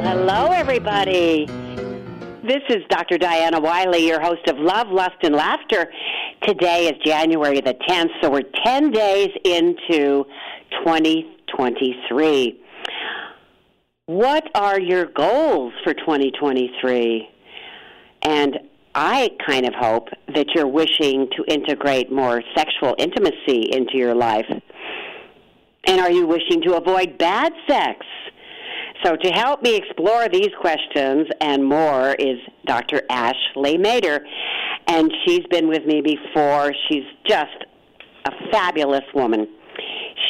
Well, hello, everybody. This is Dr. Diana Wiley, your host of Love, Lust, and Laughter. Today is January the 10th, so we're 10 days into 2023. What are your goals for 2023? And I kind of hope that you're wishing to integrate more sexual intimacy into your life. And are you wishing to avoid bad sex? So, to help me explore these questions and more is Dr. Ashley Mater. And she's been with me before. She's just a fabulous woman.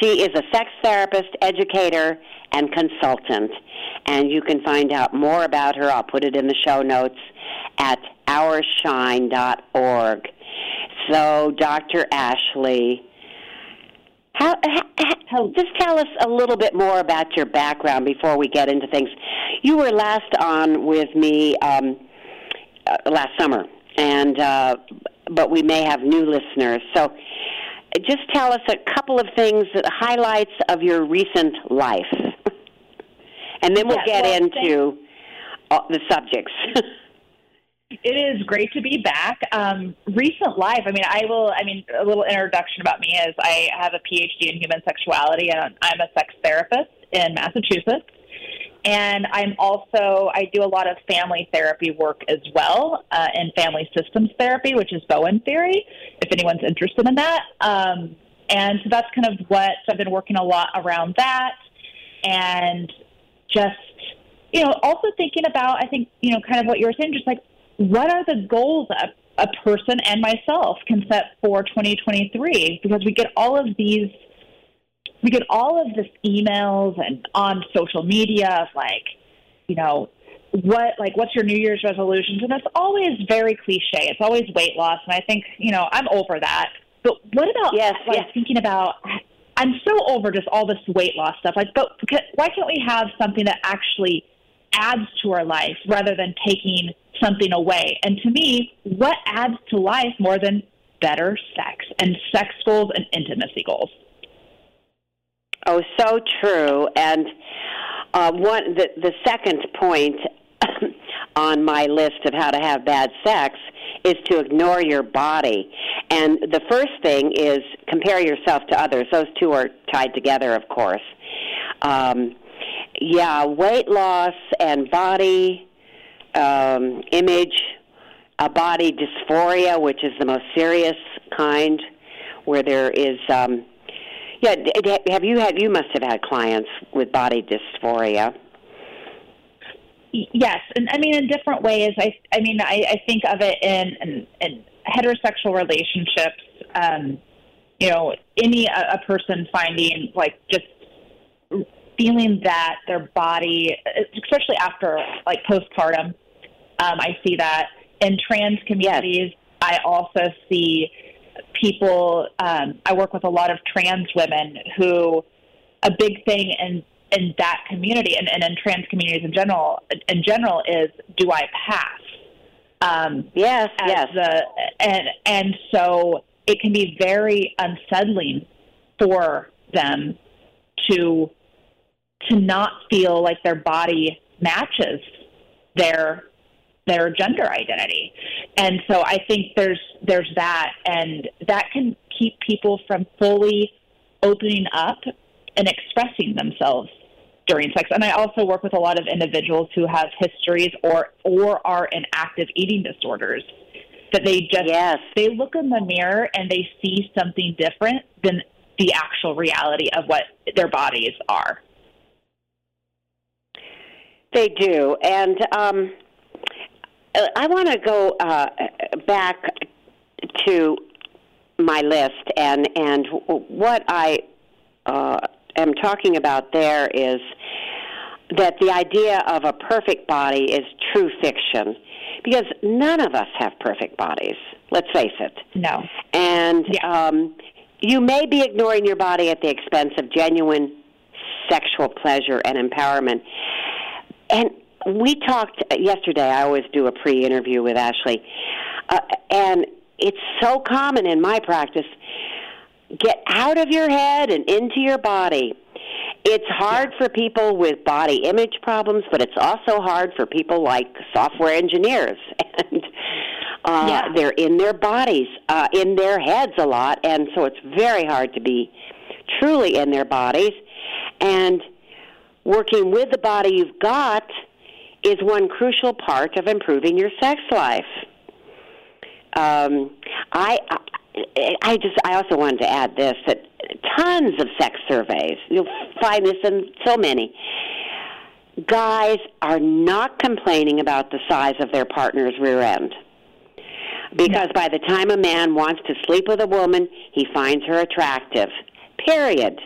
She is a sex therapist, educator, and consultant. And you can find out more about her. I'll put it in the show notes at ourshine.org. So, Dr. Ashley, how, how, just tell us a little bit more about your background before we get into things. You were last on with me um, uh, last summer, and uh, but we may have new listeners. So, just tell us a couple of things, highlights of your recent life, and then we'll yeah, get well, into uh, the subjects. It is great to be back. Um, recent life, I mean, I will, I mean, a little introduction about me is I have a PhD in human sexuality and I'm a sex therapist in Massachusetts. And I'm also, I do a lot of family therapy work as well uh, in family systems therapy, which is Bowen theory, if anyone's interested in that. Um, and so that's kind of what so I've been working a lot around that. And just, you know, also thinking about, I think, you know, kind of what you were saying, just like what are the goals a, a person and myself can set for 2023? Because we get all of these, we get all of this emails and on social media of like, you know, what like what's your New Year's resolutions? And it's always very cliche. It's always weight loss, and I think you know I'm over that. But what about yes, like yes. thinking about? I'm so over just all this weight loss stuff. Like, but why can't we have something that actually adds to our life rather than taking something away. And to me, what adds to life more than better sex and sex goals and intimacy goals? Oh, so true. And uh, one, the, the second point on my list of how to have bad sex is to ignore your body. And the first thing is compare yourself to others. Those two are tied together, of course. Um, yeah, weight loss and body um, image, a body dysphoria, which is the most serious kind, where there is. Um, yeah, have you had? You must have had clients with body dysphoria. Yes, and I mean in different ways. I I mean I, I think of it in, in, in heterosexual relationships. Um, you know, any a, a person finding like just feeling that their body, especially after like postpartum, um, I see that in trans communities. Yes. I also see people. Um, I work with a lot of trans women who a big thing in in that community and, and in trans communities in general in general is do I pass? Um, yes, yes. The, and and so it can be very unsettling for them to to not feel like their body matches their their gender identity. And so I think there's there's that and that can keep people from fully opening up and expressing themselves during sex. And I also work with a lot of individuals who have histories or or are in active eating disorders that they just yes. they look in the mirror and they see something different than the actual reality of what their bodies are. They do, and um, I want to go uh, back to my list, and and what I uh, am talking about there is that the idea of a perfect body is true fiction, because none of us have perfect bodies. Let's face it. No. And yeah. um, you may be ignoring your body at the expense of genuine sexual pleasure and empowerment. And we talked yesterday. I always do a pre-interview with Ashley, uh, and it's so common in my practice. Get out of your head and into your body. It's hard for people with body image problems, but it's also hard for people like software engineers. And uh, Yeah. they're in their bodies, uh, in their heads a lot, and so it's very hard to be truly in their bodies. And working with the body you've got is one crucial part of improving your sex life. Um, I, I, I just, I also wanted to add this that tons of sex surveys, you'll find this in so many. Guys are not complaining about the size of their partner's rear end. Because by the time a man wants to sleep with a woman, he finds her attractive. Period.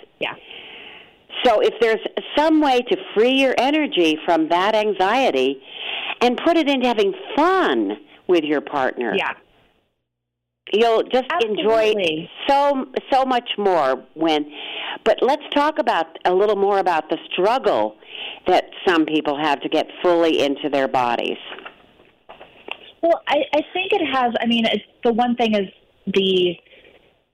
So if there's some way to free your energy from that anxiety and put it into having fun with your partner, Yeah. you'll just enjoy so so much more when but let's talk about a little more about the struggle that some people have to get fully into their bodies. Well, I, I think it has. I mean, it's the one thing is the,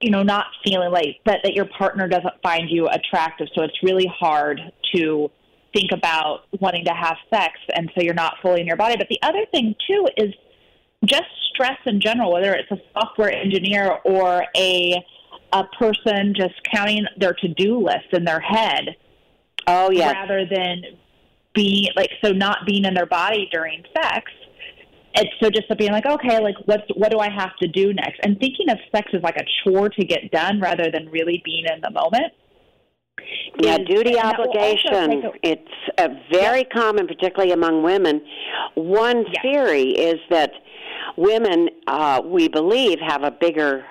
you know, not feeling like that that your partner doesn't find you attractive. So it's really hard to think about wanting to have sex, and so you're not fully in your body. But the other thing too is just stress in general, whether it's a software engineer or a a person just counting their to do list in their head Oh yeah. rather than being like so not being in their body during sex. It's so just being like, okay, like what's what do I have to do next? And thinking of sex as like a chore to get done rather than really being in the moment. Yeah, is- duty and that will also obligation. a- It's uh, very common, particularly among women. One Yeah. theory is that women, uh, we believe, have a bigger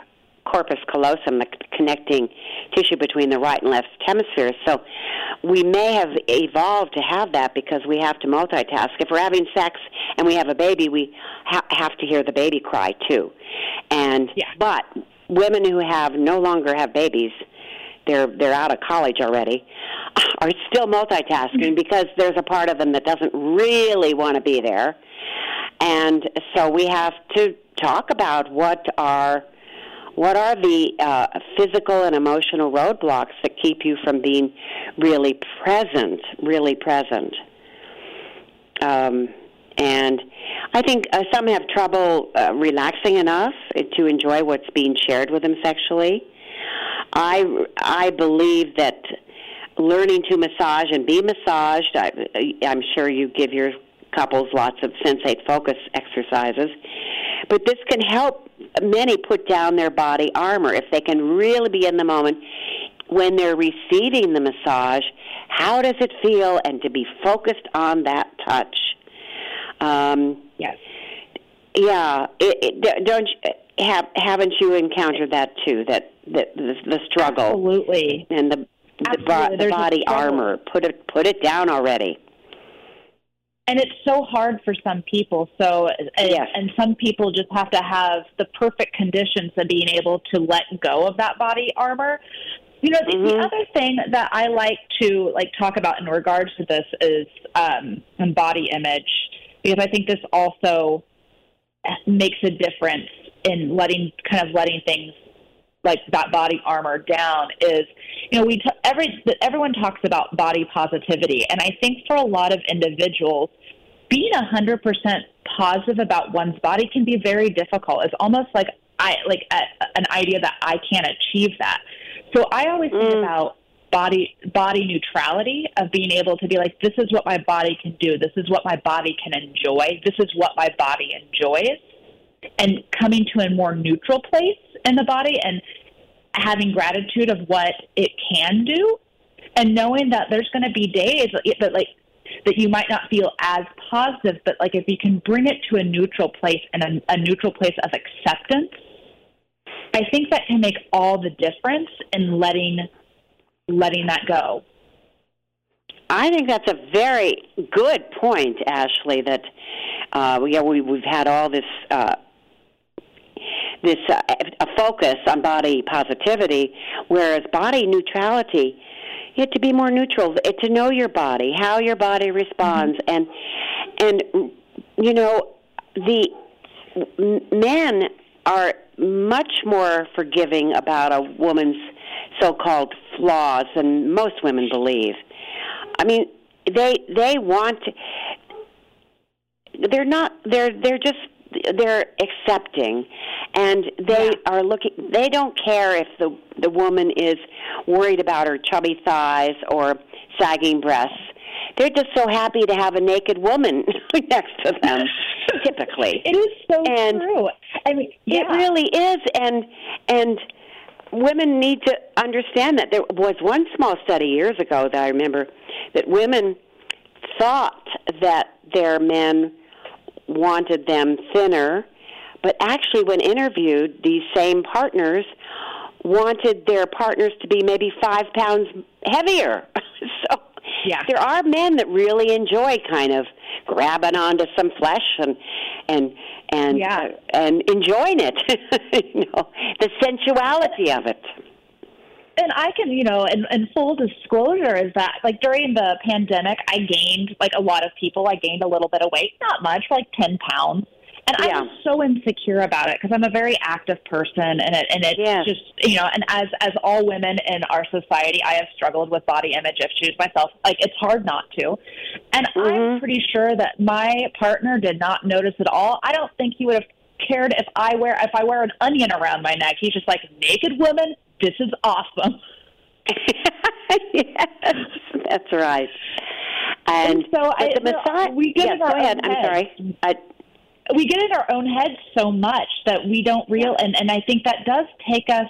corpus callosum, the connecting tissue between the right and left hemispheres. So we may have evolved to have that because we have to multitask. If we're having sex and we have a baby, we ha- have to hear the baby cry too. And Yeah. but women who have no longer have babies, they're they're out of college already, are still multitasking mm-hmm. because there's a part of them that doesn't really want to be there. And so we have to talk about what are what are the uh, physical and emotional roadblocks that keep you from being really present, really present. Um, and I think uh, some have trouble uh, relaxing enough to enjoy what's being shared with them sexually. I I believe that learning to massage and be massaged. I, I'm sure you give your couples lots of sensate focus exercises, but this can help many put down their body armor if they can really be in the moment when they're receiving the massage. How does it feel? And to be focused on that touch. Um, Yes. yeah, it, it, don't you, have haven't you encountered that too? That that the, the struggle Absolutely. and the the, bo- the body armor. Put it put it down already. And it's so hard for some people so and, Yes. and some people just have to have the perfect conditions of being able to let go of that body armor you know the, the Mhm. other thing that i like to like talk about in regards to this is um body image because i think this also makes a difference in letting kind of letting things like that body armor down is you know we t- every everyone talks about body positivity and i think for a lot of individuals being a hundred percent positive about one's body can be very difficult. It's almost like i like a, an idea that i can't achieve that. So i always think Mm. about body body neutrality of being able to be like this is what my body can do. This is what my body can enjoy. This is what my body enjoys. And coming to a more neutral place in the body and having gratitude of what it can do and knowing that there's going to be days that like that you might not feel as positive but like if you can bring it to a neutral place and a, a neutral place of acceptance i think that can make all the difference in letting letting that go I think that's a very good point, Ashley. That uh, yeah, we we've had all this uh, this uh, a focus on body positivity, whereas body neutrality, have to be more neutral, eh, to know your body, how your body responds, and and you know the men are much more forgiving about a woman's so-called flaws than most women believe. I mean, they they want they're not they're they're just they're accepting and they Yeah. are looking they don't care if the the woman is worried about her chubby thighs or sagging breasts they're just so happy to have a naked woman next to them typically It is so And true. I mean, yeah. it really is, and and women need to understand that. There was one small study years ago that I remember that women thought that their men wanted them thinner, but actually, when interviewed, these same partners wanted their partners to be maybe five pounds heavier. so Yeah. there are men that really enjoy kind of grabbing onto some flesh and and and Yeah. uh, and enjoying it. you know, the sensuality of it. And I can, you know, and, and full disclosure is that like during the pandemic, I gained like a lot of people. I gained a little bit of weight, not much, like ten pounds, and I Yeah. was so insecure about it because I'm a very active person, and it and it's Yes. just you know, and as as all women in our society, I have struggled with body image issues myself. Like it's hard not to, and I'm Mhm. pretty sure that my partner did not notice at all. I don't think he would have cared if I wear if I wear an onion around my neck. He's just like naked woman. This is awesome. yes, that's right. And, And so I- the Messiah. we get our go ahead. own I'm sorry. I, we get in our own heads so much that we don't real and, and I think that does take us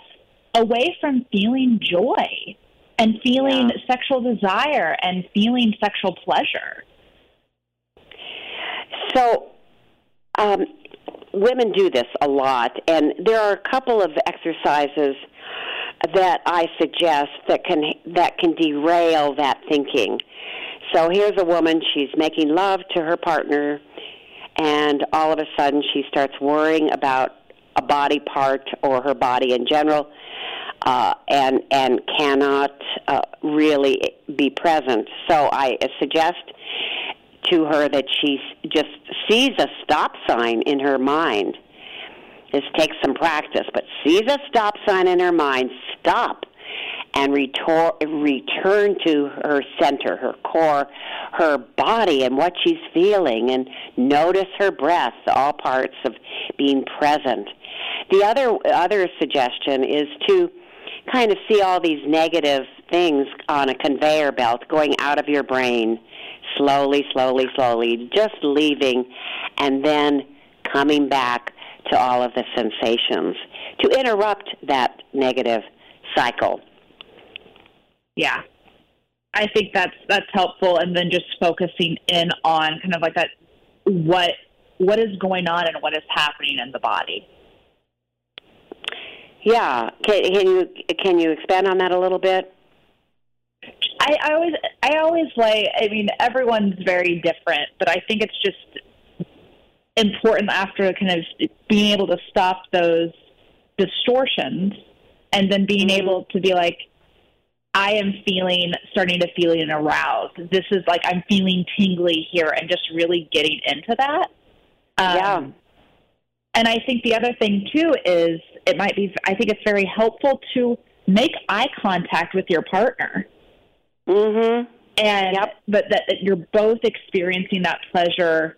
away from feeling joy and feeling Yeah. sexual desire and feeling sexual pleasure. So, um, women do this a lot, and there are a couple of exercises that I suggest that can that can derail that thinking. So here's a woman; she's making love to her partner, and all of a sudden she starts worrying about a body part or her body in general, uh, and and cannot uh, really be present. So I suggest to her that she just sees a stop sign in her mind. This takes some practice, but sees a stop sign in her mind, stop, and retor- return to her center, her core, her body, and what she's feeling, and notice her breath, all parts of being present. The other other suggestion is to kind of see all these negative things on a conveyor belt going out of your brain slowly, slowly, slowly, just leaving and then coming back to all of the sensations to interrupt that negative cycle. Yeah. I think that's that's helpful and then just focusing in on kind of like that what what is going on and what is happening in the body. Yeah, can, can you can you expand on that a little bit? I, I always I always like I mean everyone's very different, but I think it's just important after kind of being able to stop those distortions and then being Mhm. able to be like I am feeling starting to feeling aroused. This is like I'm feeling tingly here and just really getting into that. Um, Yeah. And I think the other thing too is it might be I think it's very helpful to make eye contact with your partner Mhm. and Yep. but that, that you're both experiencing that pleasure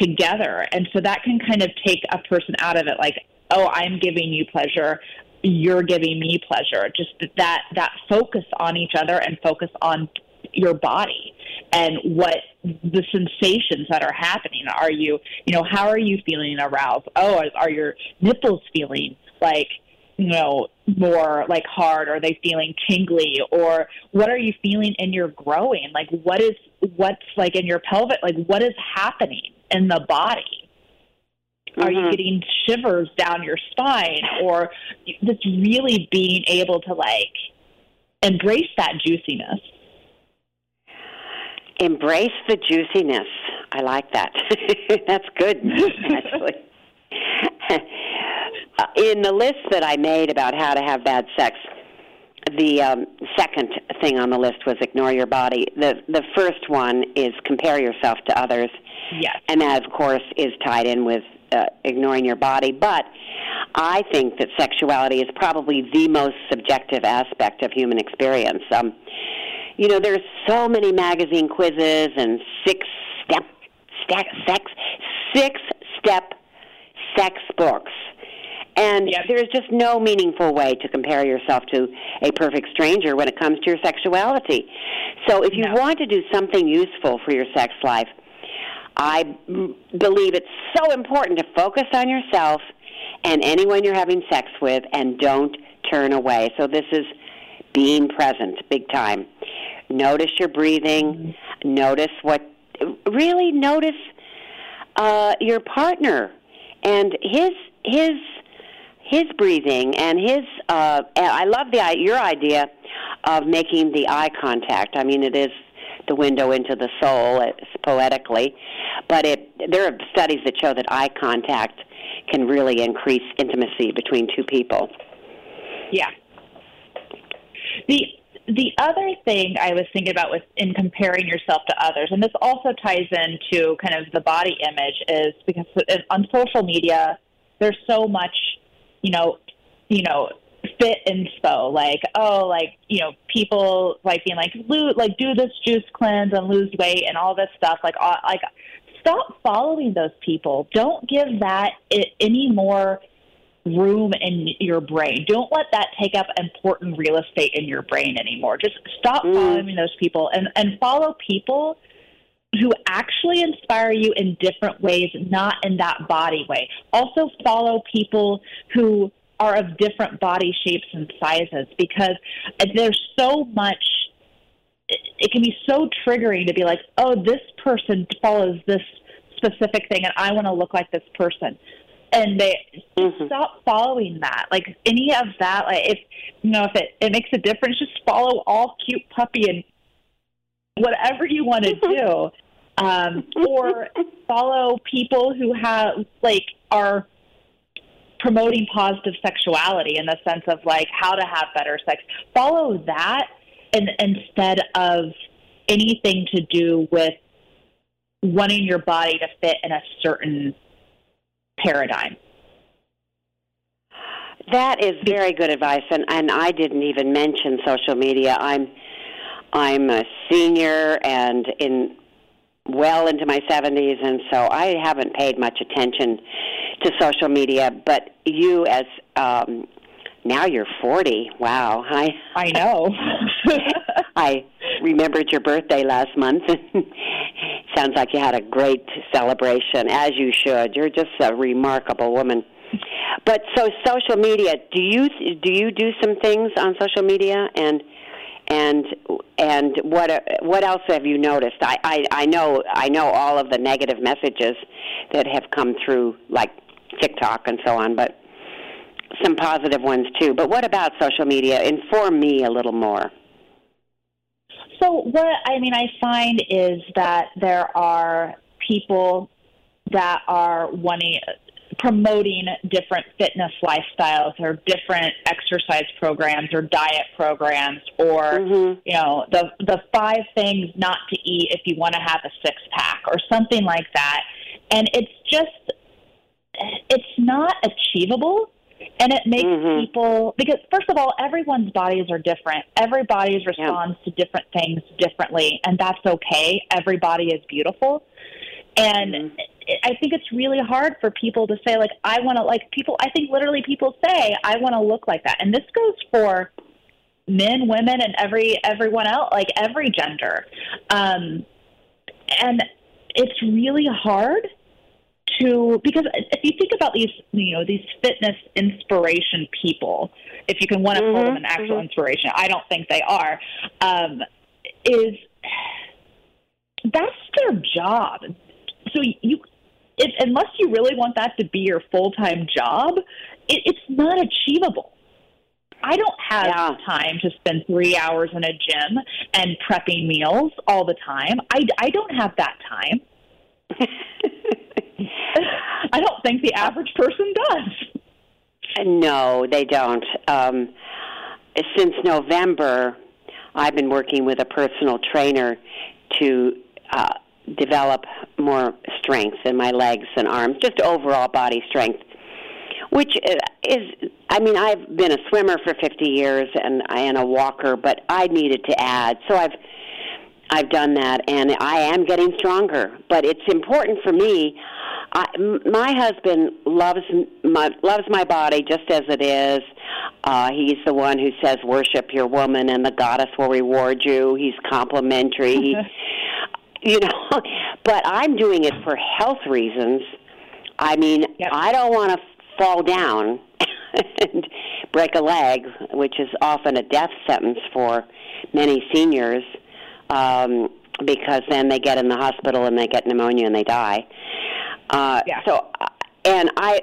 together. And so that can kind of take a person out of it like oh i'm giving you pleasure you're giving me pleasure. Just that that focus on each other and focus on your body and what the sensations that are happening. Are you you know how are you feeling aroused oh are, are your nipples feeling like you know more like hard? Are they feeling tingly? Or what are you feeling in your growing? Like what is what's like in your pelvic? Like what is happening in the body are you Mhm. getting shivers down your spine or just really being able to like embrace that juiciness Embrace the juiciness. I like that. That's good, actually. In the list that I made about how to have bad sex, the um, second thing on the list was ignore your body. The the first one is compare yourself to others, yes and that of course is tied in with uh, ignoring your body. But I think that sexuality is probably the most subjective aspect of human experience. Um, you know, there's so many magazine quizzes and six step, step sex six step sex books. And Yep. there's just no meaningful way to compare yourself to a perfect stranger when it comes to your sexuality. So if you No. want to do something useful for your sex life, I believe it's so important to focus on yourself and anyone you're having sex with and don't turn away. So this is being present big time. Notice your breathing, notice what really notice uh, your partner and his his his breathing and his uh I love the your idea of making the eye contact. I mean it is the window into the soul it's poetically, but it there are studies that show that eye contact can really increase intimacy between two people. Yeah. The the other thing I was thinking about was in comparing yourself to others, and this also ties into kind of the body image, is because on social media there's so much, you know, you know, fit inspo, like oh, like you know, people like being like lose, like do this juice cleanse and lose weight and all this stuff, like all, like stop following those people. Don't give that i- any more room in your brain. Don't let that take up important real estate in your brain anymore. Just stop Mm. following those people and, and follow people who actually inspire you in different ways, not in that body way. Also follow people who are of different body shapes and sizes because there's so much it, can be so triggering to be like, oh, this person follows this specific thing and I want to look like this person. And they Mhm. stop following that. Like any of that, like if you know, if it, it makes a difference, just follow all cute puppy and whatever you want to do. Um, or follow people who have like are promoting positive sexuality in the sense of like how to have better sex. Follow that and instead of anything to do with wanting your body to fit in a certain paradigm. That is very good advice, and and I didn't even mention social media. I'm I'm a senior and in well into my 70s, and so I haven't paid much attention to social media. But you, as um, now you're 40. Wow, I I know. I remembered your birthday last month. Sounds like you had a great celebration, as you should. You're just a remarkable woman. But so social media, do you do you do some things on social media and and and what what else have you noticed? I, I I know I know all of the negative messages that have come through like TikTok and so on, but some positive ones too. But what about social media? Inform me a little more. So what I mean I find is that there are people that are wanting promoting different fitness lifestyles or different exercise programs or diet programs or Mhm. you know the the five things not to eat if you want to have a six pack or something like that and it's just it's not achievable and it makes Mhm. people because first of all everyone's bodies are different everybody responds to different things differently and that's okay everybody is beautiful and Mhm. I think it's really hard for people to say like I want to like people I think literally people say I want to look like that. And this goes for men women and every everyone else like every gender. Um and it's really hard to because if you think about these you know these fitness inspiration people if you can want to call them an actual mhm. inspiration i don't think they are um is that's their job. So you if unless you really want that to be your full-time job it, it's not achievable I don't have Yeah. time to spend three hours in a gym and prepping meals all the time. I, I don't have that time. I don't think the average person does. No, they don't. Um, since November, I've been working with a personal trainer to uh, develop more strength in my legs and arms, just overall body strength. which uh, is I mean I've been a swimmer for 50 years and I am a walker, but I needed to add. So I've I've done that and I am getting stronger, but it's important for me I, my husband loves my loves my body just as it is. Uh, he's the one who says, "Worship your woman, and the goddess will reward you." He's complimentary. you know, but I'm doing it for health reasons. I mean, yep. I don't want to fall down and break a leg, which is often a death sentence for many seniors, um, because then they get in the hospital and they get pneumonia and they die. Uh, yeah. So, uh, and I,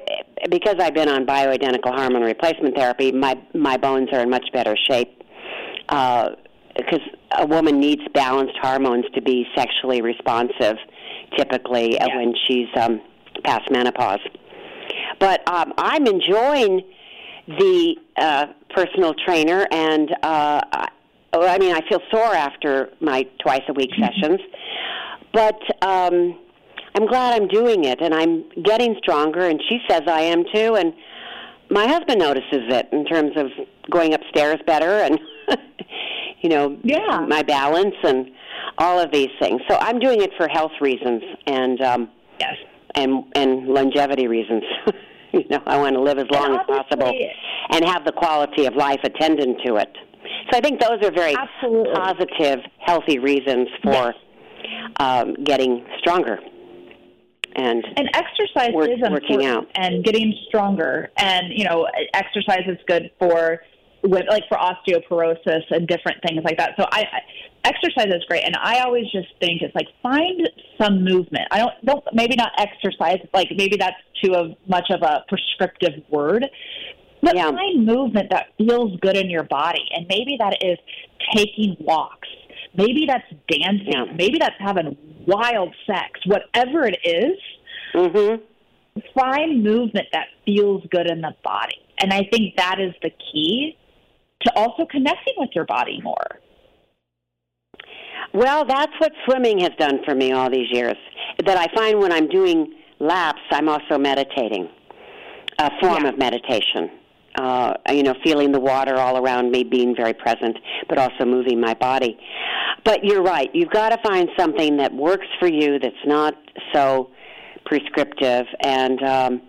because I've been on bioidentical hormone replacement therapy, my my bones are in much better shape. Uh, because a woman needs balanced hormones to be sexually responsive, typically uh, yeah. when she's um, past menopause. But um, I'm enjoying the uh, personal trainer, and uh, I mean, I feel sore after my twice a week mm-hmm. sessions, but um, I'm glad I'm doing it, and I'm getting stronger. And she says I am too, and my husband notices it in terms of going upstairs better and you know yeah. my balance and all of these things. So I'm doing it for health reasons and um yes and and longevity reasons. you know, I want to live as long as possible and have the quality of life attendant to it. So I think those are very Absolutely. positive, healthy reasons for yes. um, getting stronger and and exercise work, is important out. and getting stronger and you know exercise is good for with like for osteoporosis and different things like that so I, exercise is great and i always just think it's like find some movement i don't don't maybe not exercise like maybe that's too of much of a prescriptive word but yeah. find movement that feels good in your body and maybe that is taking walks maybe that's dancing yeah. maybe that's having wild sex, whatever it is, mm-hmm. find movement that feels good in the body. And I think that is the key to also connecting with your body more. Well, that's what swimming has done for me all these years. That I find when I'm doing laps, I'm also meditating, a form yeah. of meditation uh, you know, feeling the water all around me, being very present, but also moving my body. But you're right. You've got to find something that works for you that's not so prescriptive and um,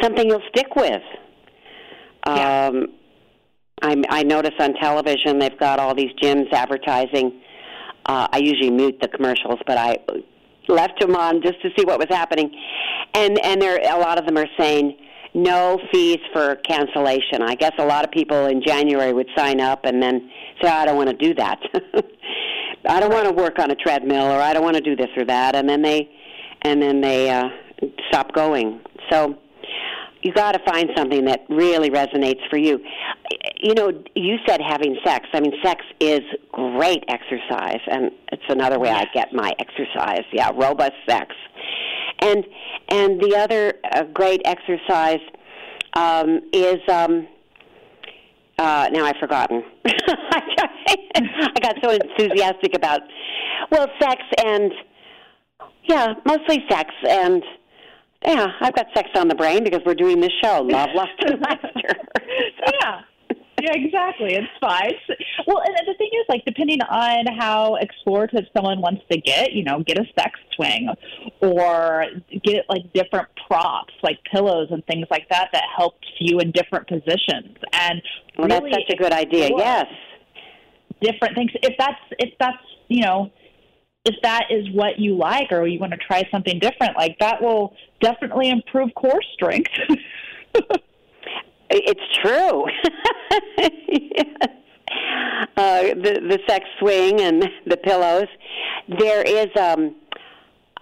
something you'll stick with. Yeah. Um, I, I notice on television they've got all these gyms advertising. Uh, I usually mute the commercials, but I left them on just to see what was happening, and and there a lot of them are saying no fees for cancellation. I guess a lot of people in January would sign up and then say, I don't want to do that. I don't want to work on a treadmill or I don't want to do this or that and then they and then they uh stop going. So you got to find something that really resonates for you. You know, you said having sex. I mean, sex is great exercise, and it's another way I get my exercise. Yeah, robust sex. And and the other uh, great exercise um, is um, uh, now I've forgotten. I got so enthusiastic about well, sex and yeah, mostly sex and yeah, I've got sex on the brain because we're doing this show, Love, Lust, and Laughter. yeah yeah, exactly. It's fine. Well, and the thing is, like, depending on how explorative someone wants to get, you know, get a sex swing or get like different props, like pillows and things like that, that helps you in different positions. And well, really that's such a good idea. Yes, different things. If that's if that's you know if that is what you like or you want to try something different, like that will definitely improve core strength. It's true. yes. uh, the the sex swing and the pillows. There is um,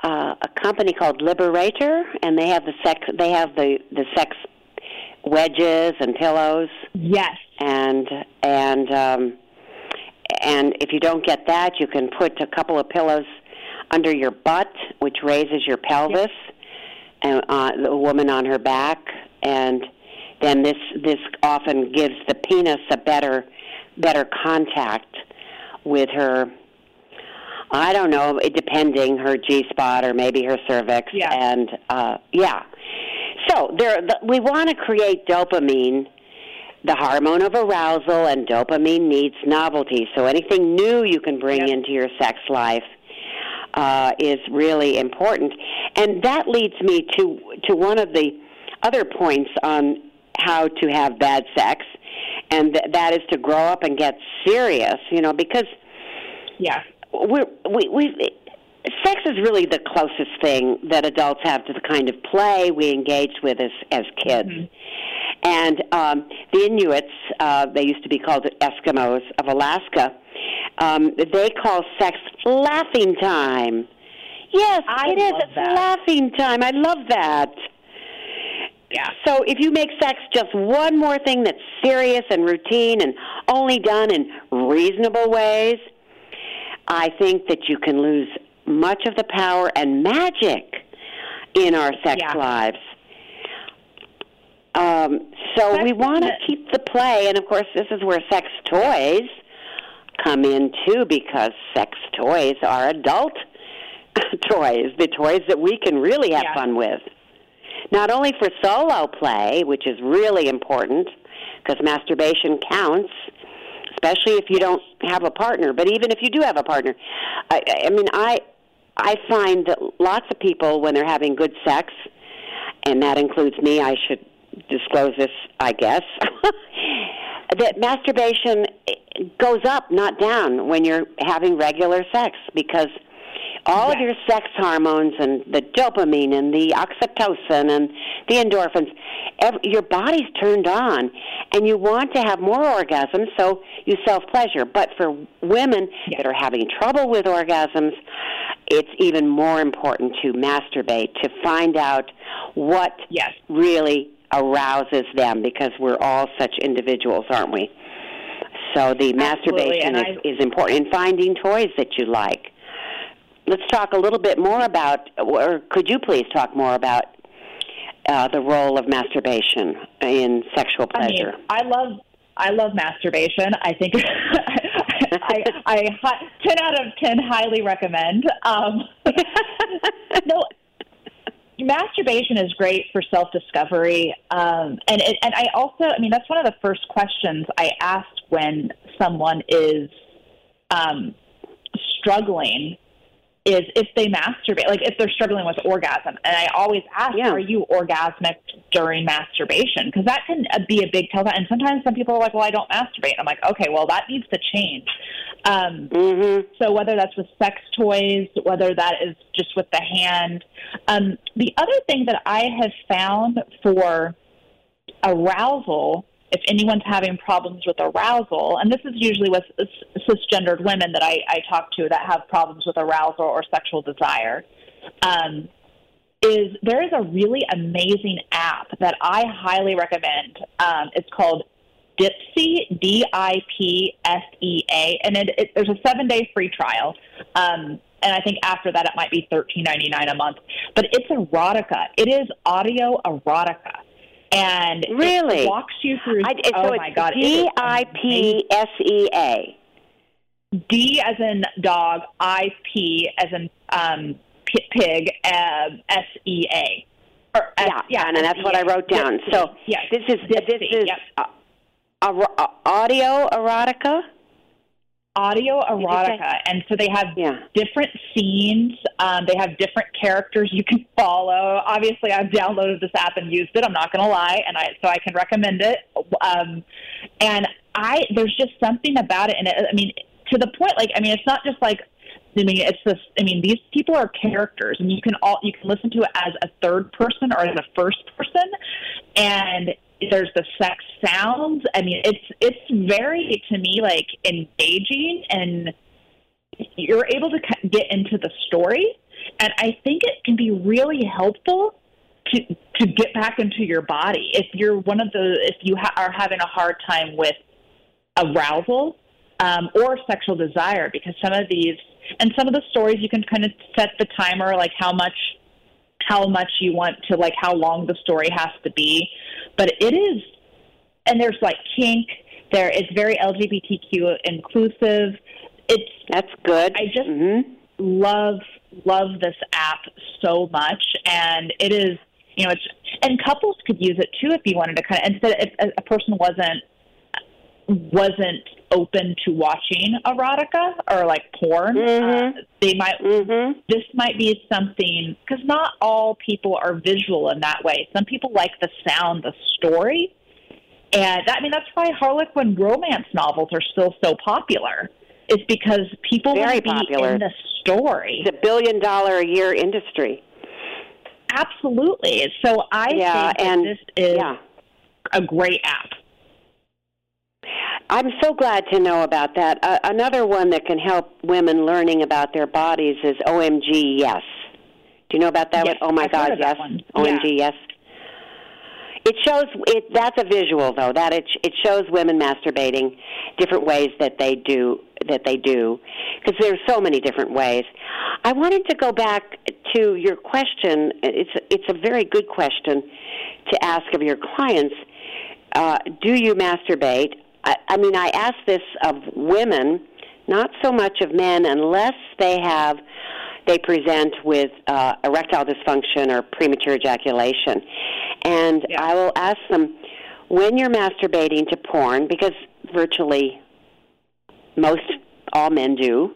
uh, a company called Liberator, and they have the sex. They have the the sex wedges and pillows. Yes. And and um, and if you don't get that, you can put a couple of pillows under your butt, which raises your pelvis, and uh, the woman on her back, and then this this often gives the penis a better better contact with her I don't know, depending her G spot or maybe her cervix yeah. and uh yeah. So there, the, we want to create dopamine, the hormone of arousal, and dopamine needs novelty. So anything new you can bring Yep. into your sex life uh, is really important, and that leads me to to one of the other points on how to have bad sex, and th- that is to grow up and get serious. You know, because Yeah. we're, we we sex is really the closest thing that adults have to the kind of play we engaged with as as kids. And um, the Inuits, uh, they used to be called Eskimos of Alaska. Um, they call sex laughing time. Yes, I it is. It's that. laughing time. I love that. Yeah. So if you make sex just one more thing that's serious and routine and only done in reasonable ways, I think that you can lose much of the power and magic in our sex Yeah. lives. Um, so we want to keep the play, and of course, this is where sex toys come in too, because sex toys are adult toys, the toys that we can really have Yeah. fun with. Not only for solo play, which is really important, because masturbation counts, especially if you don't have a partner. But even if you do have a partner, I, I I mean, I I find that lots of people when they're having good sex, and that includes me. I should disclose this, I guess. that masturbation goes up, not down, when you're having regular sex because all of your sex hormones and the dopamine and the oxytocin and the endorphins, ev your body's turned on, and you want to have more orgasms, so you self pleasure. But for women Yes. that are having trouble with orgasms, it's even more important to masturbate to find out what Yes. really arouses them because we're all such individuals, aren't we? So the masturbation is, I- is important in finding toys that you like. Let's talk a little bit more about, or could you please talk more about uh, the role of masturbation in sexual I mean, pleasure? I love I love masturbation. I think I, I, hi- ten out of ten highly recommend. Um, no, masturbation is great for self discovery, um, and and I also I mean that's one of the first questions I ask when someone is um, struggling is if they masturbate, like if they're struggling with orgasm. And I always ask, Yeah. are you orgasmic during masturbation? Because that can uh, be a big tell. And sometimes some people are like, well, I don't masturbate. And I'm like, okay, well, that needs to change. Um, mm-hmm. so whether that's with sex toys, whether that is just with the hand. Um, the other thing that I have found for arousal, if anyone's having problems with arousal, and this is usually with cisgendered women that I, I talk to that have problems with arousal or sexual desire, um, is there is a really amazing app that I highly recommend. Um, it's called Dipsea, D I P S E A, and it, it, there's a seven day free trial. Um, and I think after that it might be thirteen ninety nine a month. But it's erotica. It is audio erotica, and Really? it walks you through. I, oh so my it's god! D I P S E A. D as in dog, I P as in um, p- pig, uh, S E A. Or S- Yeah, yeah, and that's what I wrote down. So yes, this is this is yep. a, a, audio erotica. Audio erotica, and so they have Yeah. different scenes. Um, they have different characters you can follow. Obviously, I've downloaded this app and used it. I'm not going to lie, and I so I can recommend it. Um, and I there's just something about it, and it, I mean to the point. Like I mean, it's not just like. I mean, it's this. I mean, these people are characters, and you can all you can listen to it as a third person or as a first person, and there's the sex sounds. I mean, it's it's very to me like engaging, and you're able to get into the story, and I think it can be really helpful to to get back into your body if you're one of the if you ha- are having a hard time with arousal um, or sexual desire because some of these and some of the stories you can kind of set the timer like how much how much you want to like how long the story has to be. But it is and there's like kink there it's very lgbtq inclusive. It's That's good. I just- hmm love love this app so much. And it is you know it's and couples could use it too if you wanted to kind of instead if a person wasn't wasn't open to watching erotica or like porn, mm-hmm. uh, they might. Mm-hmm. This might be something because not all people are visual in that way. Some people like the sound, the story, and that, I mean that's why Harlequin romance novels are still so popular. It's because people Very want to be popular. in the story. It's a billion dollar a year industry. Absolutely. So I Yeah, think that and- this is Yeah. a great app. I'm so glad to know about that. Uh, another one that can help women learning about their bodies is OMG Yes. Do you know about that Yes, one? Oh my I've God, yes. OMG Yes. It shows it. That's a visual though. That it it shows women masturbating, different ways that they do that they do, because there's so many different ways. I wanted to go back to your question. It's it's a very good question to ask of your clients. Uh, do you masturbate? I, I mean, I ask this of women, not so much of men, unless they have they present with uh, erectile dysfunction or premature ejaculation. And Yeah. I will ask them when you're masturbating to porn, because virtually most all men do.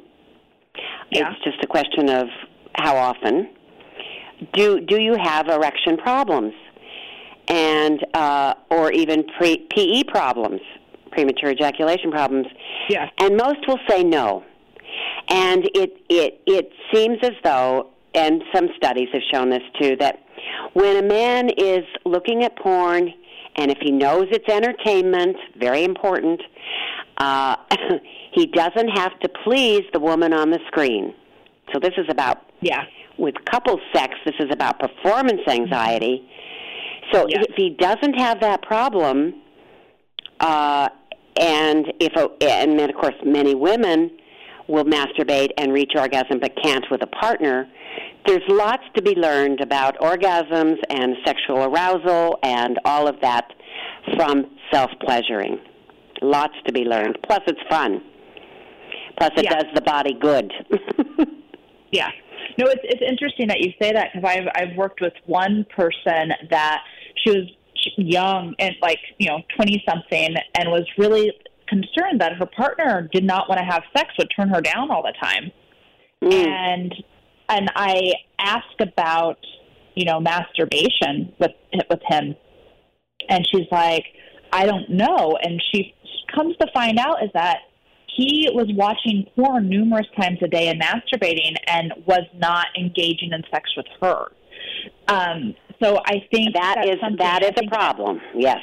Yeah. It's just a question of how often. Do do you have erection problems, and uh, or even pre, PE problems, premature ejaculation problems? Yeah. And most will say no. And it it it seems as though, and some studies have shown this too, that when a man is looking at porn, and if he knows it's entertainment, very important, uh, he doesn't have to please the woman on the screen. So this is about Yeah. with couple sex, this is about performance anxiety. So Yes. if he doesn't have that problem, uh, and if a, and then of course many women will masturbate and reach orgasm but can't with a partner. There's lots to be learned about orgasms and sexual arousal and all of that from self pleasuring. Lots to be learned. Plus, it's fun. Plus, it Yeah. does the body good. Yeah. No, it's it's interesting that you say that because I've I've worked with one person that she was young and like you know twenty something and was really concerned that her partner did not want to have sex would turn her down all the time Mm. and and I asked about you know masturbation with with him and she's like I don't know and she comes to find out is that he was watching porn numerous times a day and masturbating and was not engaging in sex with her. Um, so I think That is that is a problem. Yes.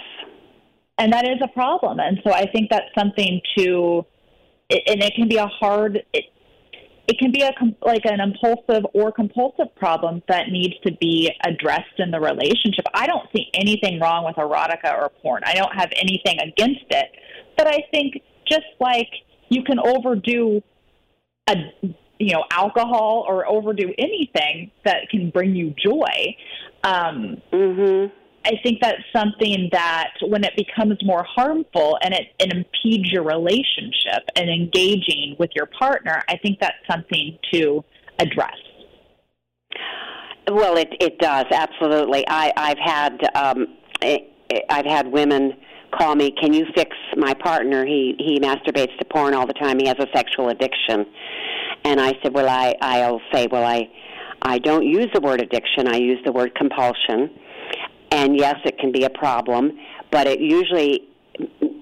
and that is a problem. And so I think that's something to, and it can be a hard. It, it can be a com- like an impulsive or compulsive problem that needs to be addressed in the relationship. I don't see anything wrong with erotica or porn. I don't have anything against it, but I think just like you can overdo a you know alcohol or overdo anything that can bring you joy. Um, Mhm. I think that's something that when it becomes more harmful and it, it impedes your relationship and engaging with your partner, I think that's something to address. Well, it it does absolutely. I I've had um I've had women call me, "Can you fix my partner? He he masturbates to porn all the time. He has a sexual addiction." And I said, "Well, I I'll say, well, I I don't use the word addiction. I use the word compulsion. And yes, it can be a problem, but it usually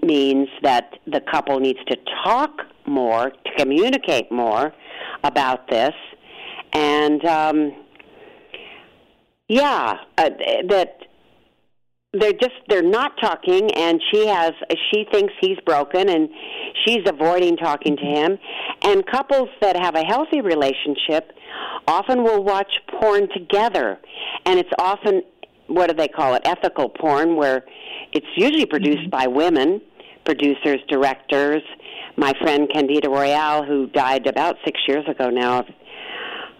means that the couple needs to talk more, to communicate more about this, and um, yeah, uh, that they're just they're not talking, and she has she thinks he's broken, and she's avoiding talking to him. And couples that have a healthy relationship often will watch porn together, and it's often what do they call it ethical porn, where it's usually produced mm-hmm. by women, producers, directors. My friend Candida Royalle, who died about six years ago now of,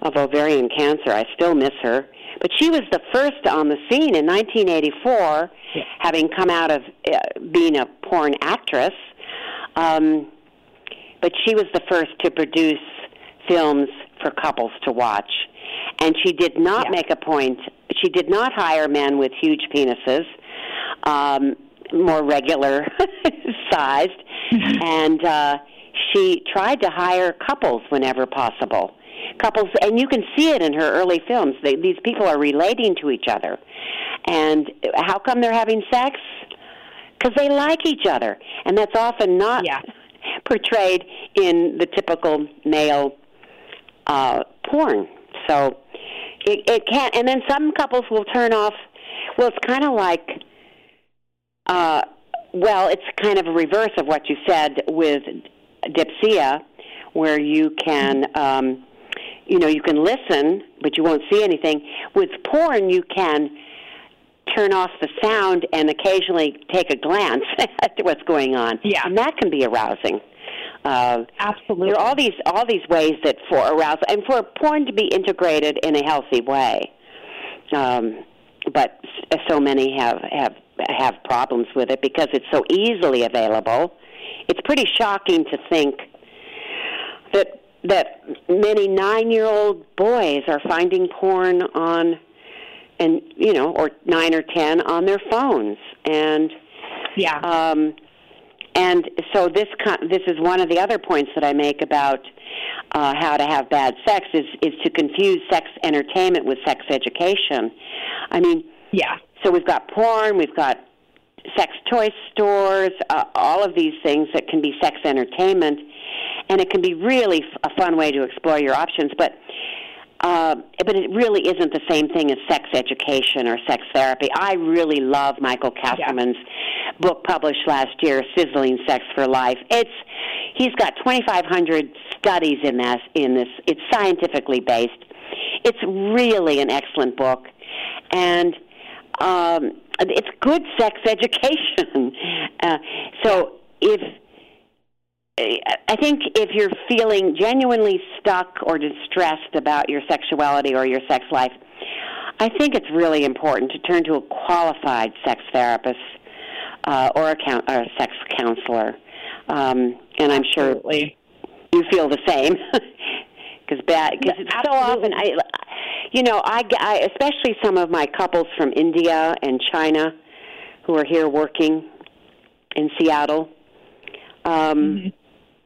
of ovarian cancer, I still miss her. But she was the first on the scene in 1984, Yeah. having come out of uh, being a porn actress. Um, but she was the first to produce films for couples to watch. And she did not Yeah. make a point, she did not hire men with huge penises, um, more regular sized, and uh, she tried to hire couples whenever possible. Couples, and you can see it in her early films. They, these people are relating to each other, and how come they're having sex? Because they like each other, and that's often not Yeah. portrayed in the typical male uh, porn. So it, it can't. And then some couples will turn off. Well, it's kind of like, uh, well, it's kind of a reverse of what you said with Dipsea, where you can, um, you know, you can listen, but you won't see anything. With porn, you can turn off the sound and occasionally take a glance at what's going on. Yeah. and that can be arousing. Uh, Absolutely. there are all these all these ways that for arousal and for porn to be integrated in a healthy way. Um, but so many have have have problems with it because it's so easily available. It's pretty shocking to think that that many nine year old boys are finding porn on and you know or nine or ten on their phones and yeah. um, and so this con- this is one of the other points that I make about uh, how to have bad sex is is to confuse sex entertainment with sex education. I mean, yeah. so we've got porn, we've got sex toy stores, uh, all of these things that can be sex entertainment, and it can be really f- a fun way to explore your options. But uh, but it really isn't the same thing as sex education or sex therapy. I really love Michael Castleman's book published last year, "Sizzling Sex for Life." It's he's got 2,500 studies in this. In this, it's scientifically based. It's really an excellent book, and um, it's good sex education. Uh, so if I think if you're feeling genuinely stuck or distressed about your sexuality or your sex life, I think it's really important to turn to a qualified sex therapist uh, or a, coun- or a sex counselor. Um, and I'm sure Absolutely. you feel the same because bad because it's so often I, you know, I, I especially some of my couples from India and China who are here working in Seattle. Um, Mm-hmm.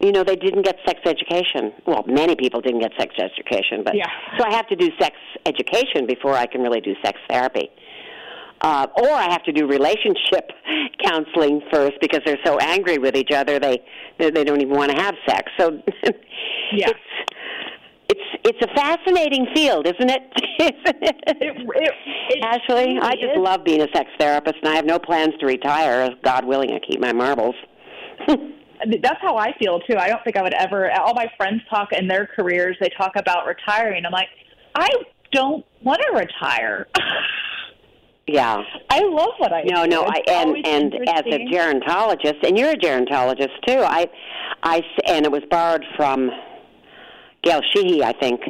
You know, they didn't get sex education. Well, many people didn't get sex education, but Yeah. so I have to do sex education before I can really do sex therapy. Uh, or I have to do relationship counseling first because they're so angry with each other they they, they don't even want to have sex. So Yeah. it's it's it's a fascinating field, isn't it? isn't it? It, it, it Ashley, I just is. love being a sex therapist, and I have no plans to retire. God willing, I keep my marbles. That's how I feel too. I don't think I would ever. All my friends talk in their careers. They talk about retiring. I'm like, I don't want to retire. yeah. I love what I No, do. no, I and and as a gerontologist, and you're a gerontologist too. I, I and it was borrowed from Gail Sheehy, I think.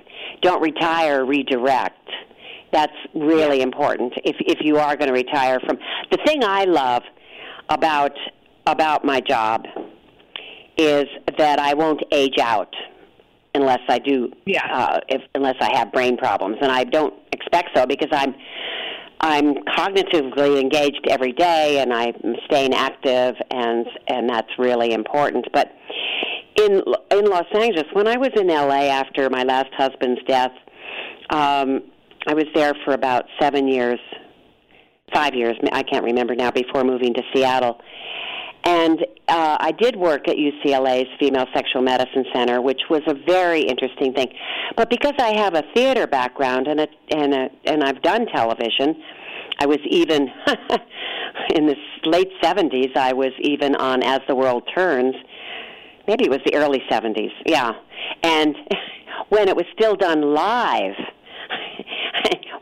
Don't retire, redirect. That's really important if if you are going to retire from. The thing I love about about my job is that I won't age out unless I do Yeah. uh, if unless I have brain problems, and I don't expect so because I'm I'm cognitively engaged every day, and I'm staying active, and and that's really important. But in in Los Angeles, when I was in LA after my last husband's death, um, I was there for about seven years, five years. I can't remember now. Before moving to Seattle, and uh, I did work at UCLA's Female Sexual Medicine Center, which was a very interesting thing. But because I have a theater background and a, and a, and I've done television, I was even in the late '70s. I was even on As the World Turns. Maybe it was the early '70s. Yeah, and when it was still done live.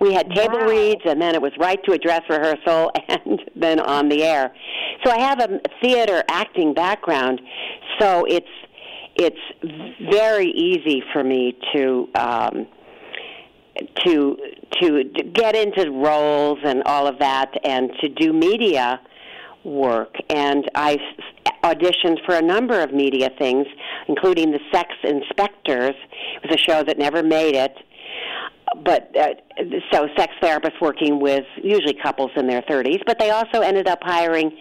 We had table Wow. reads and then it was right to a dress rehearsal and then on the air. So I have a theater acting background, so it's it's very easy for me to um, to to get into roles and all of that, and to do media work. And I auditioned for a number of media things, including the Sex Inspectors. It was a show that never made it. But uh, so sex therapists working with usually couples in their 30s, but they also ended up hiring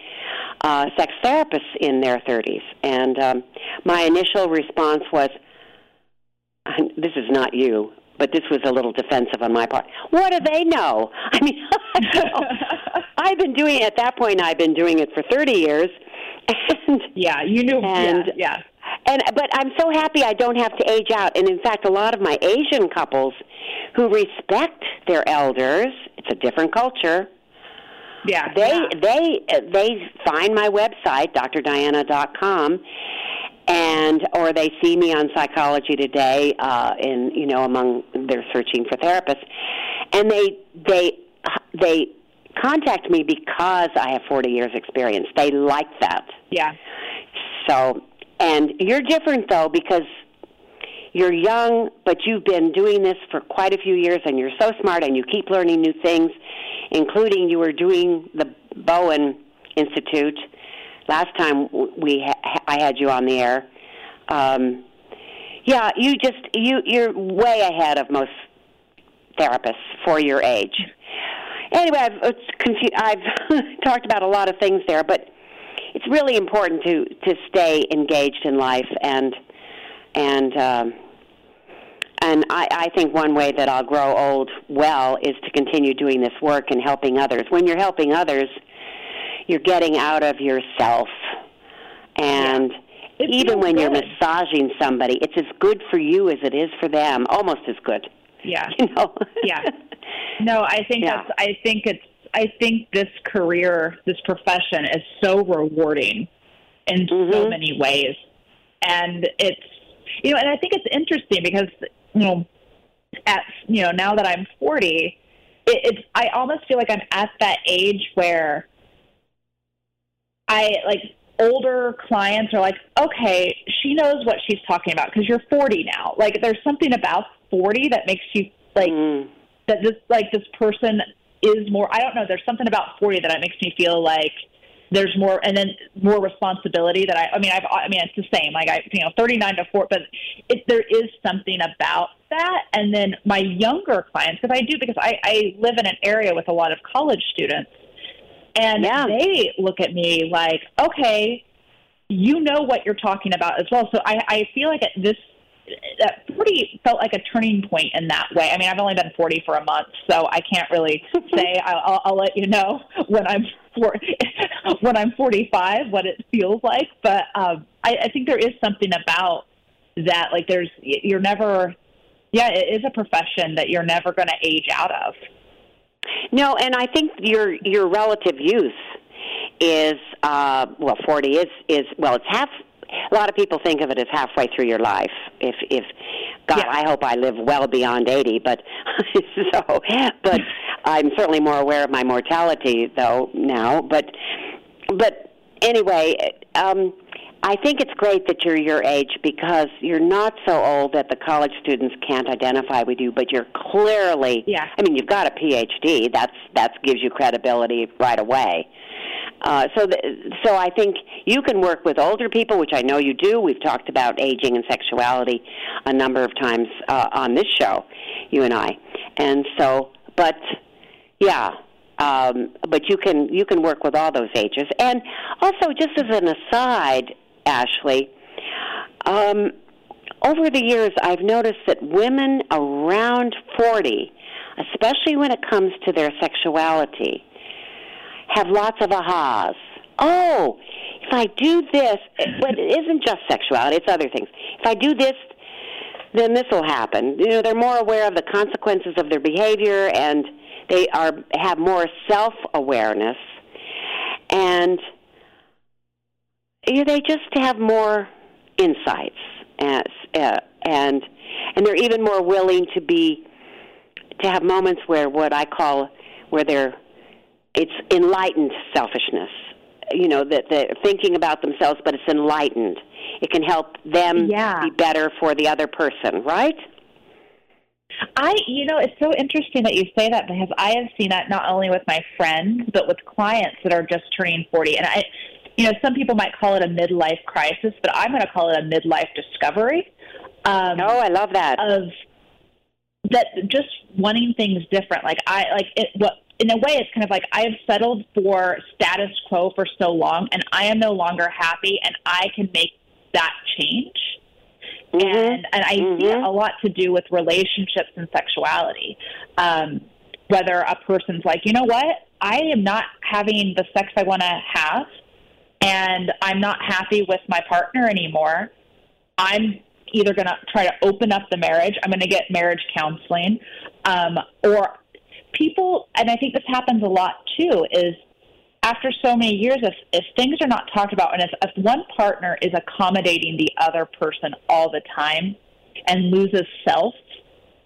uh, sex therapists in their 30s. And um, my initial response was, "This is not you." But this was a little defensive on my part. What do they know? I mean, I've been doing it at that point. I've been doing it for 30 years, and yeah, you knew. And, yeah, yeah. And but I'm so happy I don't have to age out. And in fact, a lot of my Asian couples who respect their elders, it's a different culture. Yeah. They yeah. they they find my website drdiana.com and or they see me on Psychology Today uh in you know among they're searching for therapists and they they they contact me because I have 40 years experience. They like that. Yeah. So and you're different though because you're young, but you've been doing this for quite a few years, and you're so smart, and you keep learning new things, including you were doing the Bowen Institute last time we ha- I had you on the air. Um, yeah, you just you you're way ahead of most therapists for your age. Anyway, I've confu- I've talked about a lot of things there, but it's really important to to stay engaged in life and and um, and I, I think one way that I'll grow old well is to continue doing this work and helping others. When you're helping others, you're getting out of yourself, and yeah. even when good. you're massaging somebody, it's as good for you as it is for them, almost as good. Yeah, you know. yeah. No, I think Yeah. that's. I think it's. I think this career, this profession, is so rewarding in so Mhm. many ways, and it's you know, and I think it's interesting because you know, at you know now that I'm 40, it, it's I almost feel like I'm at that age where I like older clients are like, okay, she knows what she's talking about because you're 40 now. Like, there's something about 40 that makes you like Mm. that this like this person is more. I don't know. There's something about 40 that makes me feel like there's more, and then more responsibility that I. I mean, I've. I mean, it's the same. Like I, you know, 39 to 4, but it, there is something about that. And then my younger clients, because I do, because I, I live in an area with a lot of college students, and Yeah. they look at me like, okay, you know what you're talking about as well. So I, I feel like at this that 40 felt like a turning point in that way. I mean, I've only been 40 for a month, so I can't really say. I'll, I'll, I'll let you know when I'm for, when I'm 45 what it feels like. But um, I, I think there is something about that. Like, there's you're never. Yeah, it is a profession that you're never going to age out of. No, and I think your your relative youth is uh, well, forty is is well, it's half. A lot of people think of it as halfway through your life. If if God, Yeah. I hope I live well beyond eighty, but so but I'm certainly more aware of my mortality though now. But but anyway, um, I think it's great that you're your age because you're not so old that the college students can't identify with you, but you're clearly. Yeah. I mean, you've got a PhD. That's that gives you credibility right away. Uh, so, th- so I think you can work with older people, which I know you do. We've talked about aging and sexuality a number of times uh, on this show, you and I. And so, but yeah, um, but you can you can work with all those ages. And also, just as an aside, Ashley, um, over the years, I've noticed that women around forty, especially when it comes to their sexuality, have lots of ahas. Oh, if I do this, but it isn't just sexuality; it's other things. If I do this, then this will happen. You know, they're more aware of the consequences of their behavior, and they are have more self awareness, and you know, they just have more insights, as, uh, and and they're even more willing to be to have moments where what I call where they're it's enlightened selfishness. You know that they're thinking about themselves, but it's enlightened. It can help them Yeah. be better for the other person, right? I, you know, it's so interesting that you say that because I have seen that not only with my friends but with clients that are just turning forty. And I, you know, some people might call it a midlife crisis, but I'm going to call it a midlife discovery. Um, Oh, I love that. of that just wanting things different. Like I like it. What in a way, it's kind of like I have settled for status quo for so long, and I am no longer happy, and I can make that change. Mm-hmm. And and I mm-hmm. see it a lot to do with relationships and sexuality. Um, whether a person's like, you know what, I am not having the sex I want to have, and I'm not happy with my partner anymore. I'm either going to try to open up the marriage. I'm going to get marriage counseling, um, or people. And I think this happens a lot too. Is after so many years, if, if things are not talked about, and if, if one partner is accommodating the other person all the time and loses self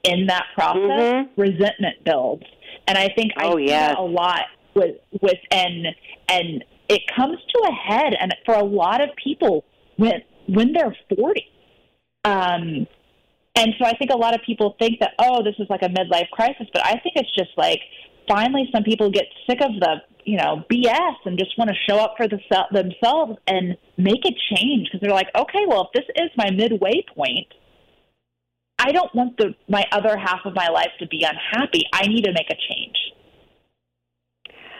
in that process, mm-hmm. resentment builds. And I think oh, I see yes. that a lot with with and and it comes to a head and for a lot of people when when they're forty. Um and so I think a lot of people think that, oh, this is like a midlife crisis, but I think it's just like finally some people get sick of the you know BS and just want to show up for the, themselves and make a change because they're like, okay, well, if this is my midway point, I don't want the my other half of my life to be unhappy. I need to make a change.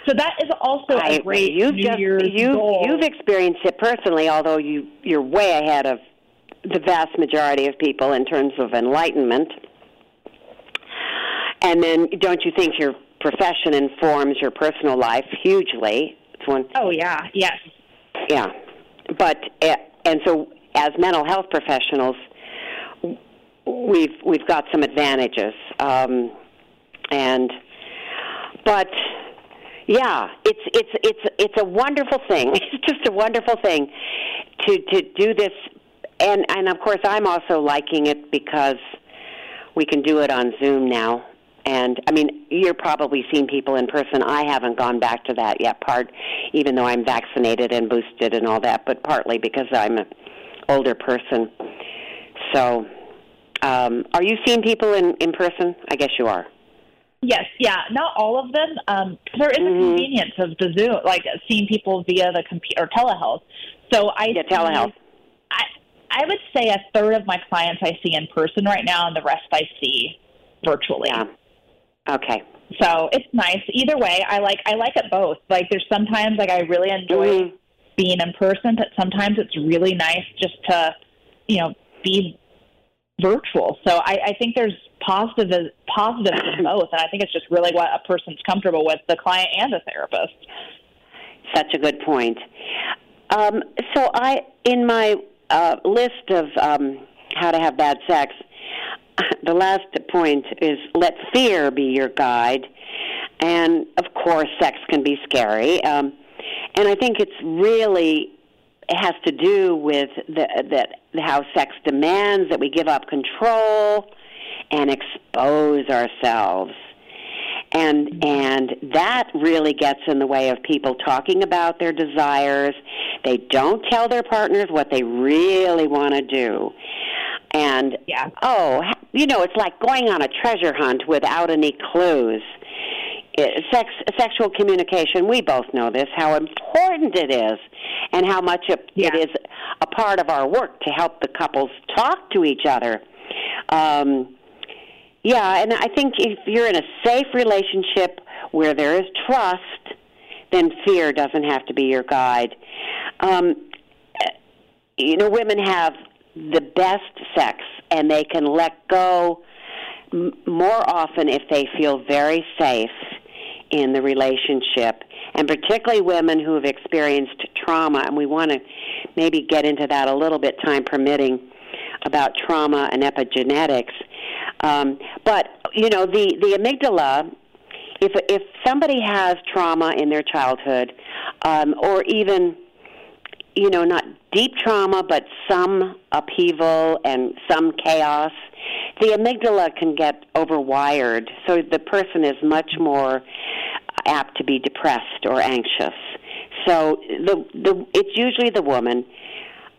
So that is also I, a great you've New just, Year's you, goal. You've experienced it personally, although you you're way ahead of the vast majority of people in terms of enlightenment. And then, don't you think your profession informs your personal life hugely? It's one. Oh yeah, yes. Yeah, but eh, and so as mental health professionals, we've we've got some advantages, um, and but yeah, it's it's it's it's a wonderful thing. It's just a wonderful thing to to do this, and and of course I'm also liking it because we can do it on Zoom now. And I mean, you're probably seeing people in person. I haven't gone back to that yet. Part, even though I'm vaccinated and boosted and all that, but partly because I'm an older person. So, um, are you seeing people in in person? I guess you are. Yes, yeah, not all of them. Um, there is mm-hmm. a convenience of the Zoom, like seeing people via the computer or telehealth. So I yeah, telehealth. I I would say a third of my clients I see in person right now, and the rest I see virtually. Yeah. Okay. So it's nice. Either way, I like I like it both. Like there's sometimes like I really enjoy mm-hmm. being in person, but sometimes it's really nice just to, you know, be virtual. So I, I think there's positive positives in both, and I think it's just really what a person's comfortable with, the client and the therapist. Such a good point. Um, so I, in my uh, list of um, how to have bad sex, the last point is let fear be your guide. And of course, sex can be scary. Um, and I think it's really it has to do with the, that how sex demands that we give up control and expose ourselves. And and that really gets in the way of people talking about their desires. They don't tell their partners what they really want to do. And yeah. oh, you know, it's like going on a treasure hunt without any clues. sex, sexual communication, we both know this, how important it is, and how much it, yeah. it is a part of our work to help the couples talk to each other. Um, yeah, and I think if you're in a safe relationship where there is trust, then fear doesn't have to be your guide. Um, you know, women have the best sex, and they can let go more often if they feel very safe in the relationship, and particularly women who have experienced trauma. And we want to maybe get into that a little bit, time permitting, about trauma and epigenetics. Um, but you know, the the amygdala. If if somebody has trauma in their childhood, um, or even you know, not deep trauma, but some upheaval and some chaos, the amygdala can get overwired. So the person is much more apt to be depressed or anxious. So the the it's usually the woman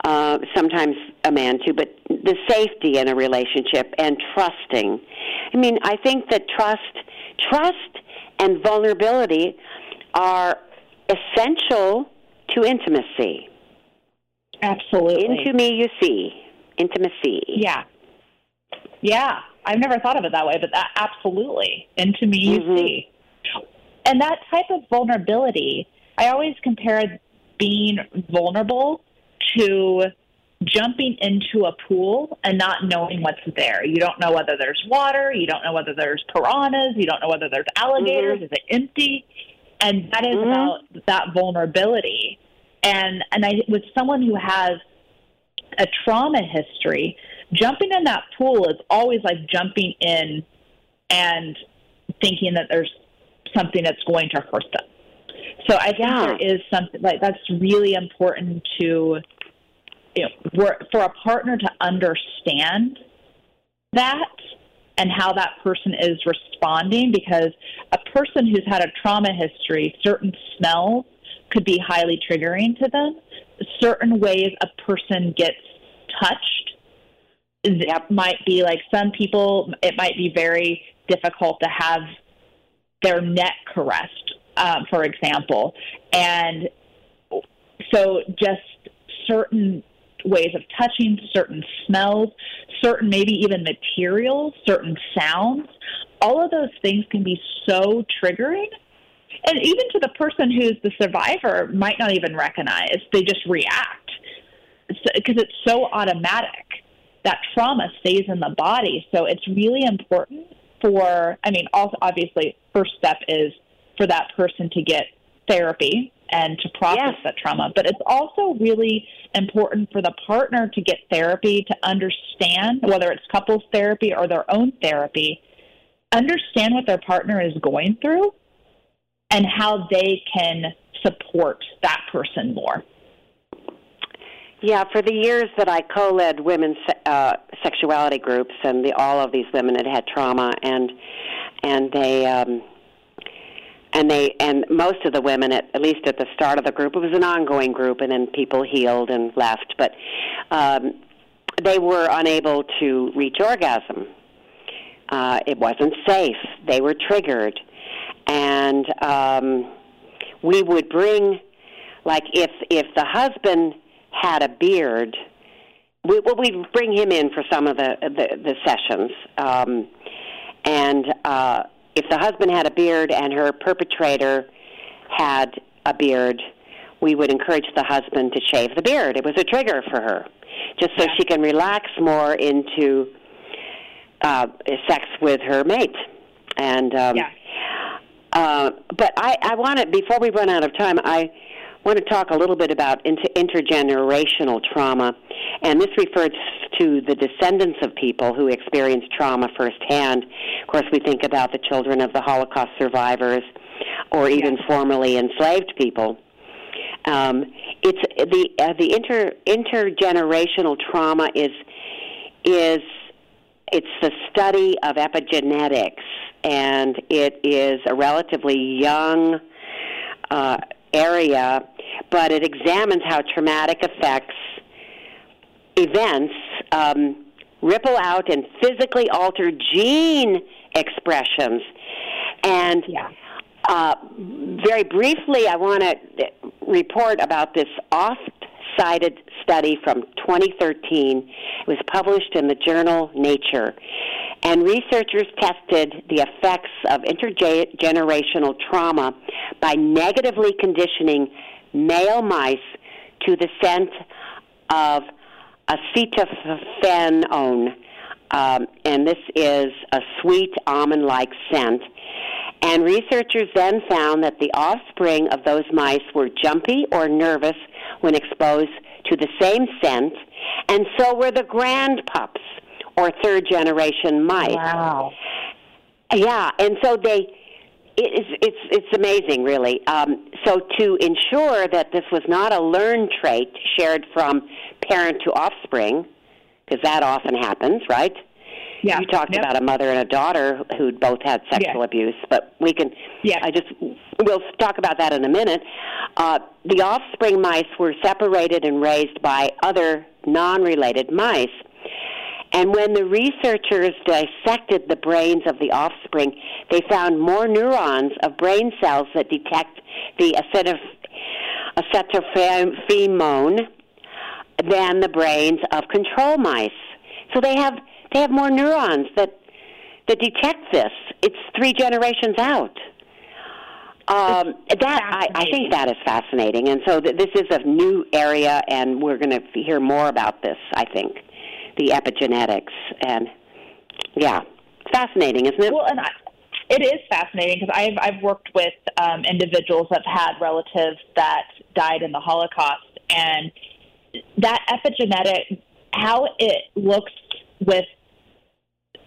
uh, sometimes a man too, but the safety in a relationship and trusting. I mean, I think that trust, trust and vulnerability are essential to intimacy. Absolutely. Into me, you see. Intimacy. Yeah. Yeah. I've never thought of it that way, but that absolutely into me you Mhm. see. And that type of vulnerability, I always compare being vulnerable to jumping into a pool and not knowing what's there. You don't know whether there's water, you don't know whether there's piranhas, you don't know whether there's alligators, Mhm. is it empty? And that is Mhm. about that vulnerability. And and I with someone who has a trauma history, jumping in that pool is always like jumping in and thinking that there's something that's going to hurt them. So I think Yeah. there is something like that's really important to you know, for, for a partner to understand that and how that person is responding because a person who's had a trauma history, certain smells could be highly triggering to them. Certain ways a person gets touched that might be like some people, it might be very difficult to have their neck caressed, um, for example. And so just certain ways of touching, certain smells, certain maybe even materials, certain sounds, all of those things can be so triggering. And even to the person who's the survivor might not even recognize, they just react because it's so automatic. That trauma stays in the body. So it's really important for, I mean, also obviously, first step is for that person to get therapy and to process Yes. that trauma. But it's also really important for the partner to get therapy to understand, whether it's couples therapy or their own therapy, understand what their partner is going through and how they can support that person more. Yeah, for the years that I co-led women's uh, sexuality groups, and the, all of these women had had trauma, and and they um, and they and most of the women, at, at least at the start of the group, it was an ongoing group, and then people healed and left, but um, they were unable to reach orgasm. Uh, it wasn't safe. They were triggered, and um, we would bring, like, if if the husband had a beard, we, well, we'd bring him in for some of the the, the sessions, um, and uh, if the husband had a beard and her perpetrator had a beard, we would encourage the husband to shave the beard. It was a trigger for her, just so she can relax more into uh, sex with her mate. And um, Yeah. Uh, but I, I want to before we run out of time, I want to talk a little bit about inter- intergenerational trauma, and this refers to the descendants of people who experienced trauma firsthand. Of course, we think about the children of the Holocaust survivors, or even formerly enslaved people. Um, it's the uh, the inter intergenerational trauma is is it's the study of epigenetics, and it is a relatively young uh, area, but it examines how traumatic effects, events, um, ripple out and physically alter gene expressions. And Yeah. uh, very briefly, I want to report about this oft-cited study from 2013. It was published in the journal Nature, and researchers tested the effects of intergenerational trauma by negatively conditioning male mice to the scent of acetophenone, um, and this is a sweet almond-like scent. And researchers then found that the offspring of those mice were jumpy or nervous when exposed to the same scent, and so were the grandpups or third generation mice. Wow. Yeah, and so they it's it's it's amazing really. Um, so to ensure that this was not a learned trait shared from parent to offspring, because that often happens, right? Yeah. You talked Yep. about a mother and a daughter who'd both had sexual Yeah. abuse, but we can. Yeah. I just we'll talk about that in a minute. Uh, the offspring mice were separated and raised by other non-related mice. And when the researchers dissected the brains of the offspring, they found more neurons of brain cells that detect the acetyl- acetophenone than the brains of control mice. So they have they have more neurons that that detect this. It's three generations out. Um, that I, I think that is fascinating, and so th- this is a new area, and we're going to hear more about this. I think the epigenetics, and yeah, fascinating, isn't it? Well, and I, it is fascinating because I've I've worked with um, individuals that have had relatives that died in the Holocaust, and that epigenetic, how it looks with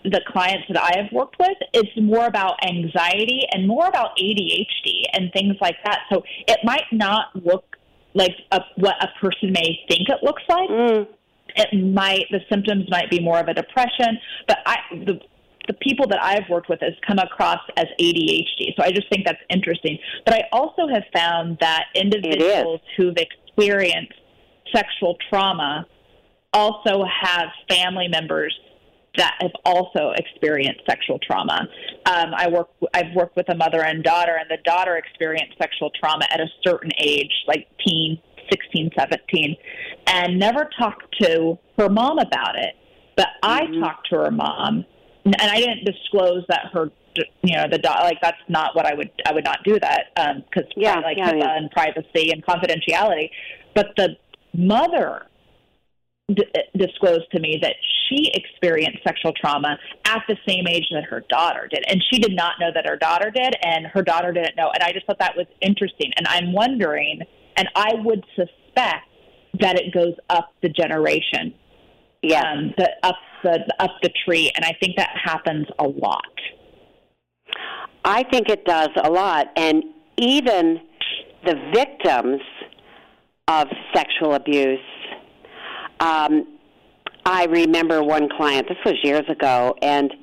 the clients that I have worked with, it's more about anxiety and more about ADHD and things like that. So it might not look like a, what a person may think it looks like. Mm. It might the symptoms might be more of a depression, but I the the people that I've worked with has come across as ADHD. So I just think that's interesting. But I also have found that individuals who've experienced sexual trauma also have family members that have also experienced sexual trauma. Um, I work. I've worked with a mother and daughter, and the daughter experienced sexual trauma at a certain age, like teen, 16, 17, and never talked to her mom about it. But mm-hmm. I talked to her mom and I didn't disclose that her you know the dog like that's not what I would I would not do that because um, yeah, like yeah, yeah. and privacy and confidentiality. But the mother d- disclosed to me that she experienced sexual trauma at the same age that her daughter did, and she did not know that her daughter did, and her daughter didn't know. And I just thought that was interesting, and I'm wondering, and I would suspect that it goes up the generation yeah, um, the up the up the tree, and I think that happens a lot. I think it does a lot, and even the victims of sexual abuse. Um, I remember one client. This was years ago, and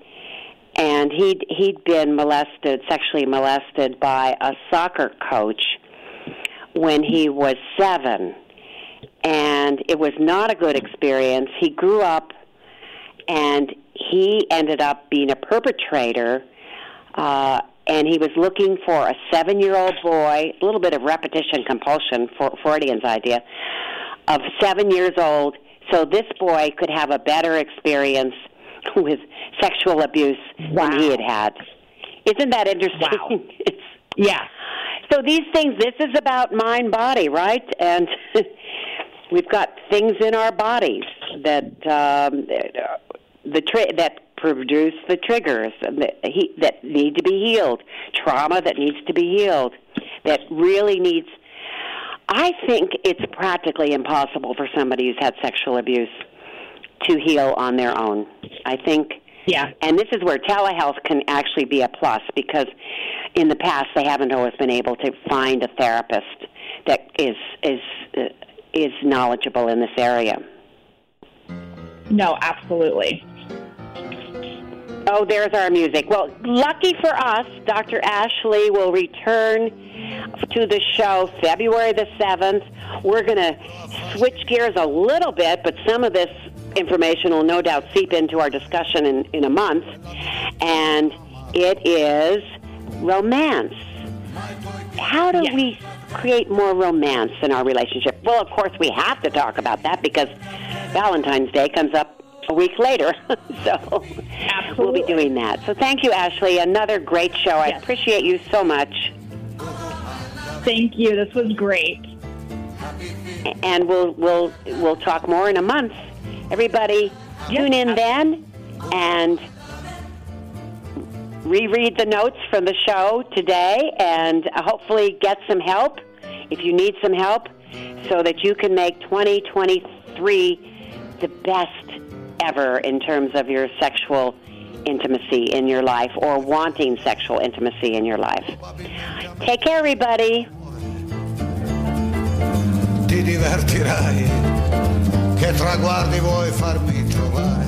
and he'd he'd been molested, sexually molested by a soccer coach when he was seven and it was not a good experience. He grew up and he ended up being a perpetrator. Uh, and he was looking for a seven year old boy, a little bit of repetition compulsion, for Freudian's idea, of seven years old, so this boy could have a better experience with sexual abuse wow. than he had had. Isn't that interesting? Wow. yeah. So these things, this is about mind body, right? And we've got things in our bodies that um, the tri- that produce the triggers that, he, that need to be healed, trauma that needs to be healed, that really needs. I think it's practically impossible for somebody who's had sexual abuse to heal on their own. I think. Yeah. And this is where telehealth can actually be a plus because in the past they haven't always been able to find a therapist that is is uh, is knowledgeable in this area. No, absolutely. Oh, there's our music. Well, lucky for us, Dr. Ashley will return to the show February the 7th. We're going to switch gears a little bit, but some of this information will no doubt seep into our discussion in, in a month. And it is romance. How do yes. we create more romance in our relationship? Well, of course, we have to talk about that because Valentine's Day comes up a week later. so Absolutely. we'll be doing that. So thank you, Ashley. Another great show. Yes. I appreciate you so much. Thank you. This was great. And we'll we'll we'll talk more in a month. Everybody, yes, tune in then and reread the notes from the show today and uh, hopefully get some help if you need some help so that you can make 2023 the best ever in terms of your sexual intimacy in your life or wanting sexual intimacy in your life. Take care, everybody. Ti divertirai, che traguardi vuoi farmi trovare.